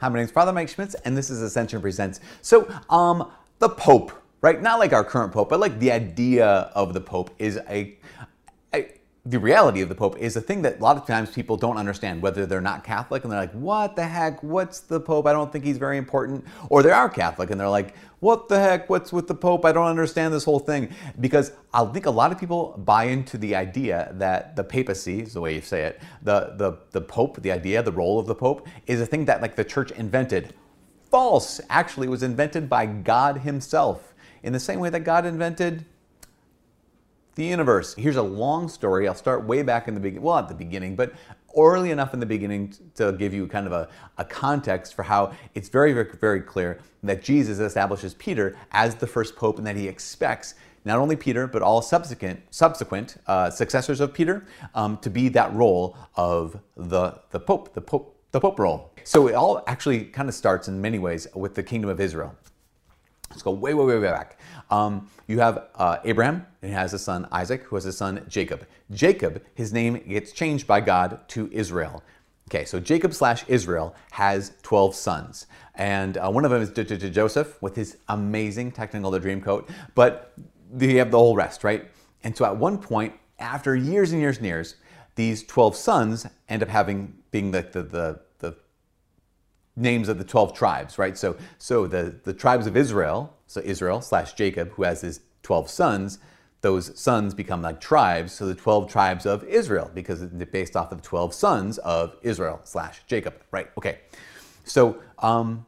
Hi, my name's Father Mike Schmitz, and this is Ascension Presents. So, um, the Pope, right? Not like our current Pope, but like the idea of the Pope is a, a the reality of the Pope is a thing that a lot of times people don't understand, whether they're not Catholic and they're like, what the heck? What's the Pope? I don't think he's very important. Or they are Catholic and they're like, what the heck? What's with the Pope? I don't understand this whole thing. Because I think a lot of people buy into the idea that the papacy, is the way you say it, the, the, the Pope, the idea, the role of the Pope, is a thing that like the church invented. False. Actually, was invented by God Himself. In the same way that God invented the universe. Here's a long story. I'll start way back in the beginning, well, at the beginning, but early enough in the beginning to give you kind of a, a context for how it's very, very, very clear that Jesus establishes Peter as the first pope and that he expects not only Peter, but all subsequent, subsequent uh, successors of Peter um, to be that role of the, the pope, the pope, the pope role. So it all actually kind of starts in many ways with the kingdom of Israel. Let's go way, way, way, way back. Um, you have uh, Abraham, and he has a son Isaac, who has a son Jacob. Jacob, his name gets changed by God to Israel. Okay, so Jacob slash Israel has 12 sons. And uh, one of them is Joseph with his amazing Technicolor dream coat, but you have the whole rest, right? And so at one point, after years and years and years, these 12 sons end up having being the, the, the names of the 12 tribes, right? So, so the, the tribes of Israel, so Israel slash Jacob, who has his 12 sons, those sons become like tribes, so the 12 tribes of Israel, because it's based off of the 12 sons of Israel slash Jacob, right? Okay. So, um,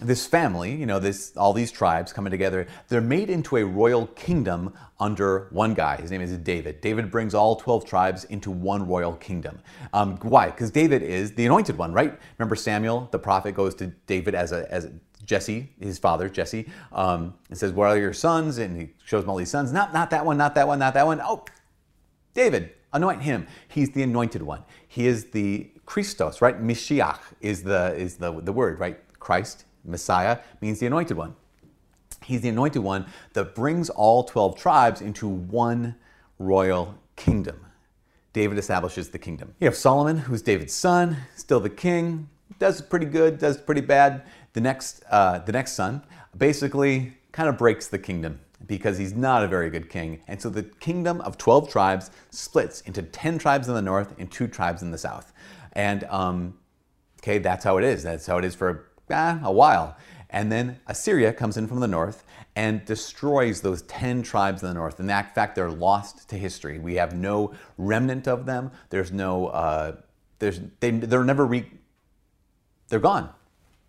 this family, you know, this all these tribes coming together, they're made into a royal kingdom under one guy. His name is David. David brings all 12 tribes into one royal kingdom. Um, why? Because David is the anointed one, right? Remember Samuel, the prophet, goes to David as a as Jesse, his father, Jesse, um, and says, "What are your sons?" And he shows him all these sons. Not not that one, not that one, not that one. Oh, David, anoint him. He's the anointed one. He is the Christos, right? Mishiach is the is the the word, right? Christ Messiah means the anointed one. He's the anointed one that brings all 12 tribes into one royal kingdom. David establishes the kingdom. You have Solomon, who's David's son, still the king, does pretty good, does pretty bad. The next, uh, the next son basically kind of breaks the kingdom because he's not a very good king. And so the kingdom of 12 tribes splits into 10 tribes in the north and two tribes in the south. And um, okay, that's how it is. That's how it is for eh, a while. And then Assyria comes in from the north and destroys those 10 tribes in the north. And In fact, they're lost to history. We have no remnant of them. There's no, uh, there's, they, they're never re, they're gone,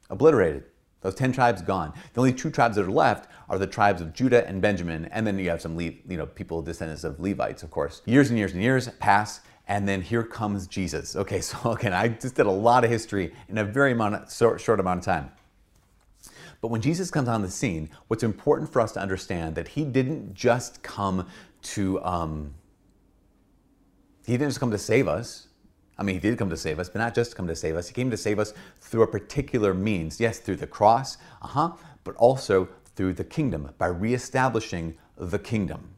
obliterated. Those 10 tribes gone. The only two tribes that are left are the tribes of Judah and Benjamin, and then you have some, Le- you know, people descendants of Levites, of course. Years and years and years pass, and then here comes Jesus. Okay, so again, I just did a lot of history in a very amount, short, amount of time. But when Jesus comes on the scene, what's important for us to understand that he didn't just come to um, he didn't just come to save us. I mean, he did come to save us, but not just come to save us. He came to save us through a particular means. Yes, through the cross, uh-huh, but also through the kingdom by reestablishing the kingdom.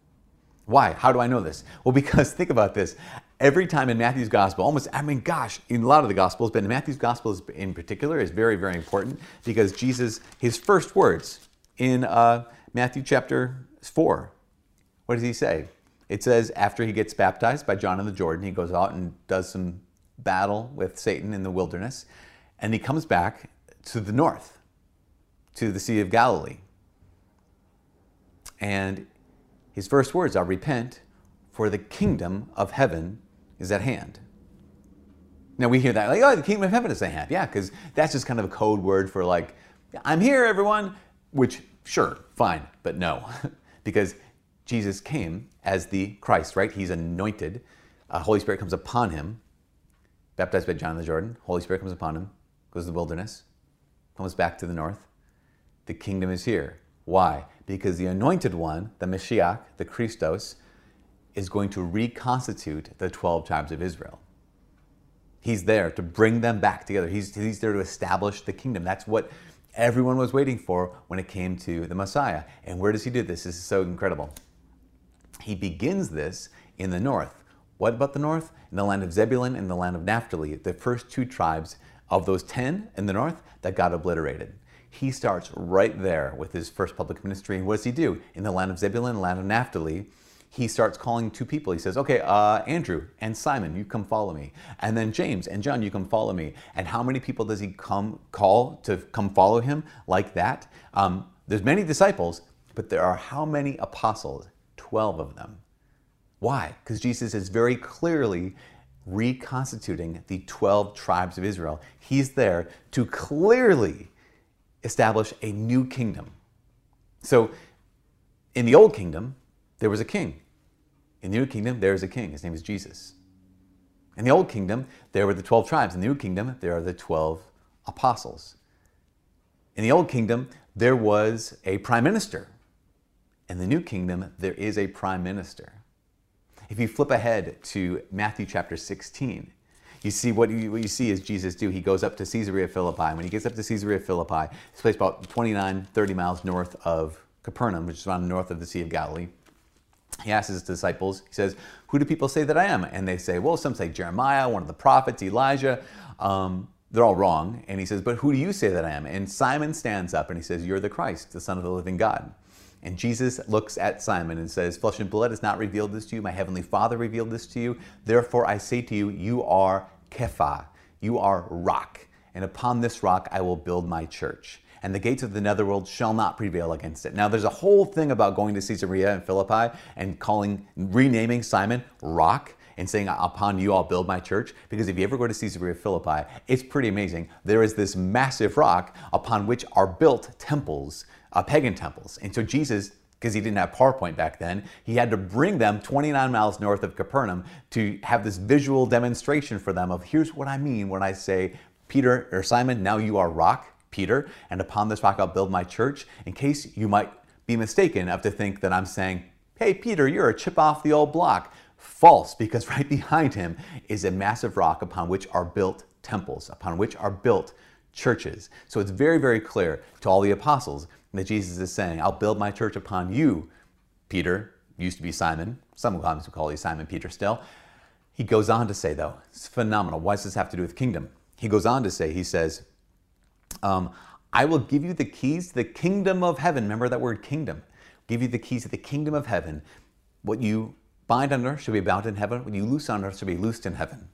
Why? How do I know this? Well, because think about this every time in Matthew's gospel, almost, I mean, gosh, in a lot of the gospels, but in Matthew's gospel in particular is very, very important because Jesus, his first words in uh, Matthew chapter 4, what does he say? It says, after he gets baptized by John in the Jordan, he goes out and does some battle with Satan in the wilderness, and he comes back to the north, to the Sea of Galilee. And his first words are, Repent, for the kingdom of heaven is at hand. Now we hear that like, oh, the kingdom of heaven is at hand. Yeah, because that's just kind of a code word for like, I'm here, everyone. Which, sure, fine, but no, because Jesus came as the Christ, right? He's anointed. Uh, Holy Spirit comes upon him, baptized by John in the Jordan. Holy Spirit comes upon him, goes to the wilderness, comes back to the north. The kingdom is here. Why? Because the anointed one, the Mashiach, the Christos, is going to reconstitute the 12 tribes of Israel. He's there to bring them back together. He's, he's there to establish the kingdom. That's what everyone was waiting for when it came to the Messiah. And where does he do this? This is so incredible. He begins this in the north. What about the north? In the land of Zebulun and the land of Naphtali, the first two tribes of those 10 in the north that got obliterated. He starts right there with his first public ministry. And what does he do? In the land of Zebulun, and land of Naphtali, he starts calling two people. He says, Okay, uh, Andrew and Simon, you come follow me. And then James and John, you come follow me. And how many people does he come call to come follow him like that? Um, there's many disciples, but there are how many apostles? 12 of them. Why? Because Jesus is very clearly reconstituting the 12 tribes of Israel. He's there to clearly establish a new kingdom. So, in the old kingdom, there was a king. In the new kingdom, there is a king. His name is Jesus. In the old kingdom, there were the 12 tribes. In the new kingdom, there are the 12 apostles. In the old kingdom, there was a prime minister. In the new kingdom, there is a prime minister. If you flip ahead to Matthew chapter 16, you see what you, what you see is Jesus do. He goes up to Caesarea Philippi. When he gets up to Caesarea Philippi, it's place about 29, 30 miles north of Capernaum, which is around north of the Sea of Galilee. He asks his disciples, he says, Who do people say that I am? And they say, Well, some say Jeremiah, one of the prophets, Elijah. Um, they're all wrong. And he says, But who do you say that I am? And Simon stands up and he says, You're the Christ, the Son of the living God. And Jesus looks at Simon and says, Flesh and blood has not revealed this to you. My heavenly Father revealed this to you. Therefore, I say to you, you are Kepha. You are rock. And upon this rock I will build my church. And the gates of the netherworld shall not prevail against it. Now, there's a whole thing about going to Caesarea and Philippi and calling, renaming Simon Rock and saying, Upon you I'll build my church. Because if you ever go to Caesarea Philippi, it's pretty amazing. There is this massive rock upon which are built temples uh, pagan temples. And so Jesus, because he didn't have PowerPoint back then, he had to bring them 29 miles north of Capernaum to have this visual demonstration for them of here's what I mean when I say, Peter or Simon, now you are rock, Peter, and upon this rock I'll build my church. In case you might be mistaken enough to think that I'm saying, hey, Peter, you're a chip off the old block. False, because right behind him is a massive rock upon which are built temples, upon which are built churches. So it's very, very clear to all the apostles that Jesus is saying, I'll build my church upon you, Peter, used to be Simon. Sometimes we call you Simon Peter still. He goes on to say, though, it's phenomenal. Why does this have to do with kingdom? He goes on to say, he says, um, I will give you the keys to the kingdom of heaven. Remember that word kingdom. Give you the keys to the kingdom of heaven. What you bind on earth shall be bound in heaven. What you loose on earth shall be loosed in heaven.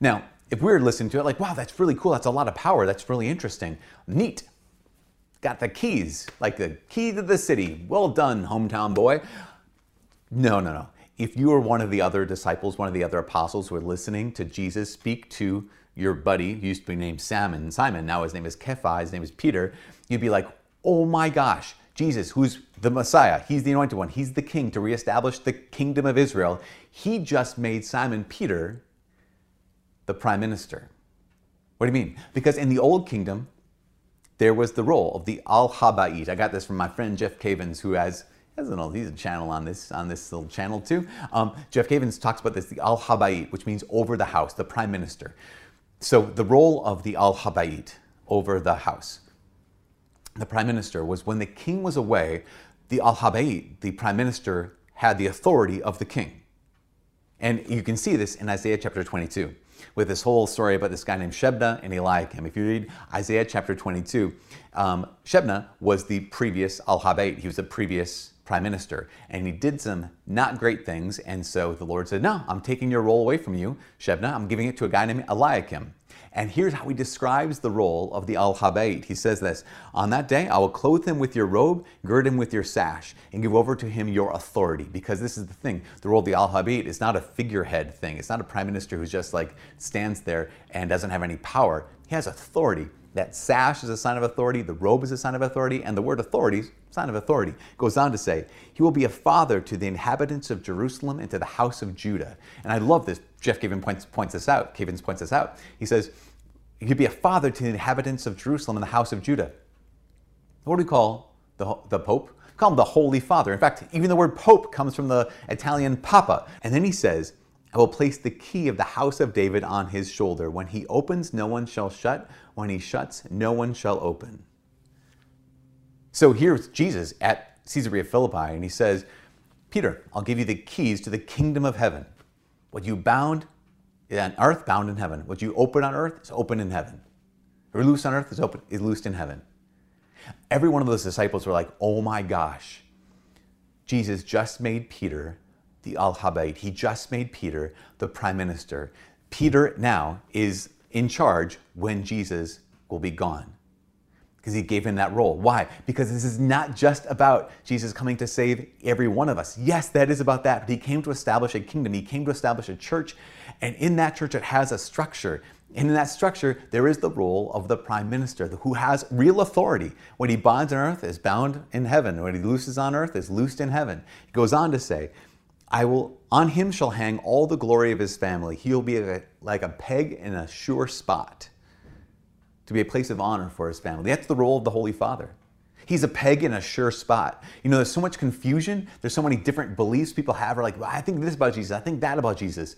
Now, if we were listening to it, like, wow, that's really cool. That's a lot of power. That's really interesting. Neat got the keys, like the key to the city. Well done, hometown boy. No, no, no. If you were one of the other disciples, one of the other apostles who were listening to Jesus speak to your buddy, used to be named Simon, Simon, now his name is Kepha, his name is Peter, you'd be like, oh my gosh, Jesus, who's the Messiah, he's the anointed one, he's the king to reestablish the kingdom of Israel. He just made Simon Peter the prime minister. What do you mean? Because in the old kingdom, there was the role of the Al Habayit. I got this from my friend Jeff Cavins, who has I don't know, he's a channel on this on this little channel too. Um, Jeff Cavins talks about this, the Al Habayit, which means over the house, the prime minister. So the role of the Al Habayit over the house, the prime minister, was when the king was away, the Al Habayit, the prime minister, had the authority of the king. And you can see this in Isaiah chapter 22 with this whole story about this guy named Shebna and Eliakim. If you read Isaiah chapter 22, um, Shebna was the previous Al Habayit. He was the previous prime minister, and he did some not great things. And so the Lord said, No, I'm taking your role away from you, Shebna. I'm giving it to a guy named Eliakim. And here's how he describes the role of the Al Habayit. He says this On that day, I will clothe him with your robe, gird him with your sash, and give over to him your authority. Because this is the thing the role of the Al Habayit is not a figurehead thing. It's not a prime minister who's just like stands there and doesn't have any power. He has authority. That sash is a sign of authority, the robe is a sign of authority, and the word authority sign of authority. Goes on to say, He will be a father to the inhabitants of Jerusalem and to the house of Judah. And I love this. Jeff Cavins points, points this out. Cavins points this out. He says, He'll be a father to the inhabitants of Jerusalem and the house of Judah. What do we call the, the Pope? We call him the Holy Father. In fact, even the word Pope comes from the Italian Papa. And then he says, I will place the key of the house of David on his shoulder. When he opens, no one shall shut. When he shuts, no one shall open. So here's Jesus at Caesarea Philippi, and he says, Peter, I'll give you the keys to the kingdom of heaven. What you bound on earth, bound in heaven. What you open on earth is open in heaven. Or loose on earth is open is loosed in heaven. Every one of those disciples were like, oh my gosh, Jesus just made Peter the Al Habayit. He just made Peter the prime minister. Peter now is in charge when Jesus will be gone. Because he gave him that role. Why? Because this is not just about Jesus coming to save every one of us. Yes, that is about that, but he came to establish a kingdom. He came to establish a church, and in that church, it has a structure. And in that structure, there is the role of the prime minister who has real authority. What he binds on earth is bound in heaven. What he looses on earth is loosed in heaven. He goes on to say, I will on him shall hang all the glory of his family. He'll be a, like a peg in a sure spot to be a place of honor for his family. That's the role of the Holy Father. He's a peg in a sure spot. You know, there's so much confusion. There's so many different beliefs people have are like, well, I think this about Jesus, I think that about Jesus.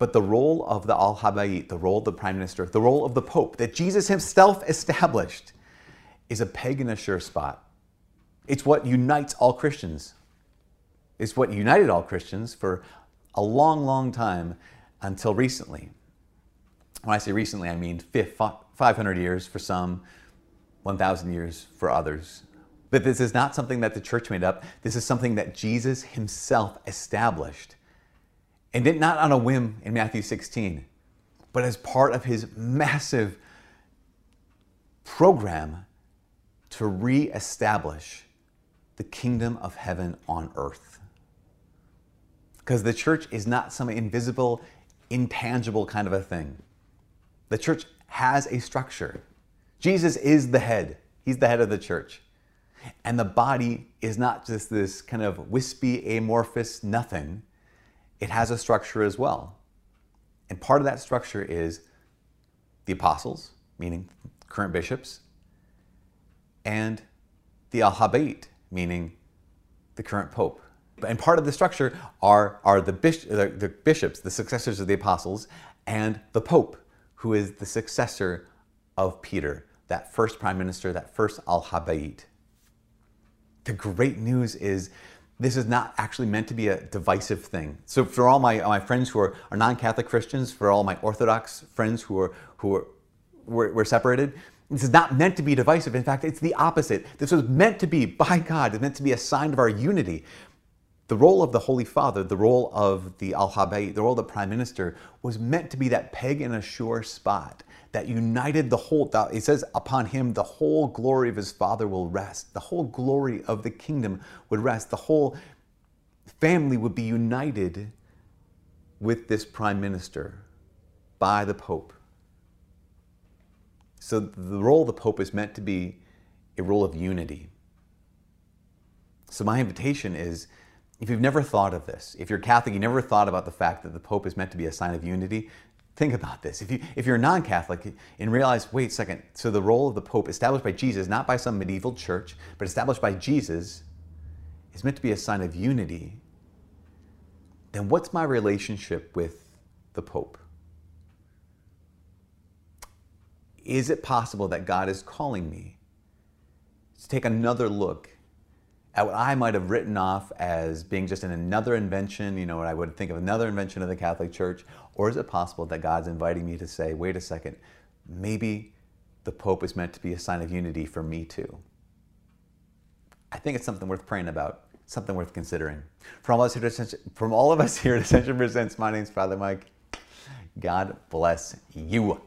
But the role of the Al Habayit, the role of the Prime Minister, the role of the Pope that Jesus himself established is a peg in a sure spot. It's what unites all Christians. It's what united all Christians for a long, long time until recently. When I say recently, I mean 500 years for some, 1,000 years for others. But this is not something that the church made up. This is something that Jesus himself established. And did not on a whim in Matthew 16, but as part of his massive program to reestablish the kingdom of heaven on earth. Because the church is not some invisible, intangible kind of a thing. The church has a structure. Jesus is the head, He's the head of the church. And the body is not just this kind of wispy, amorphous nothing, it has a structure as well. And part of that structure is the apostles, meaning current bishops, and the Al Habayit, meaning the current pope. And part of the structure are, are the, the, the bishops, the successors of the apostles, and the pope, who is the successor of Peter, that first prime minister, that first Al Habayit. The great news is this is not actually meant to be a divisive thing. So for all my, my friends who are, are non-Catholic Christians, for all my Orthodox friends who are who are were, were separated, this is not meant to be divisive. In fact, it's the opposite. This was meant to be, by God, it's meant to be a sign of our unity. The role of the Holy Father, the role of the Al Habayit, the role of the Prime Minister was meant to be that peg in a sure spot that united the whole. He says, upon him the whole glory of his Father will rest. The whole glory of the kingdom would rest. The whole family would be united with this Prime Minister by the Pope. So the role of the Pope is meant to be a role of unity. So my invitation is if you've never thought of this, if you're Catholic, you never thought about the fact that the Pope is meant to be a sign of unity, think about this. If, you, if you're non-Catholic and realize, wait a second, so the role of the Pope established by Jesus, not by some medieval church, but established by Jesus, is meant to be a sign of unity, then what's my relationship with the Pope? Is it possible that God is calling me to take another look at what I might have written off as being just an another invention, you know, what I would think of another invention of the Catholic Church? Or is it possible that God's inviting me to say, wait a second, maybe the Pope is meant to be a sign of unity for me too? I think it's something worth praying about, something worth considering. From all, of us here to, from all of us here at Ascension Presents, my name's Father Mike. God bless you.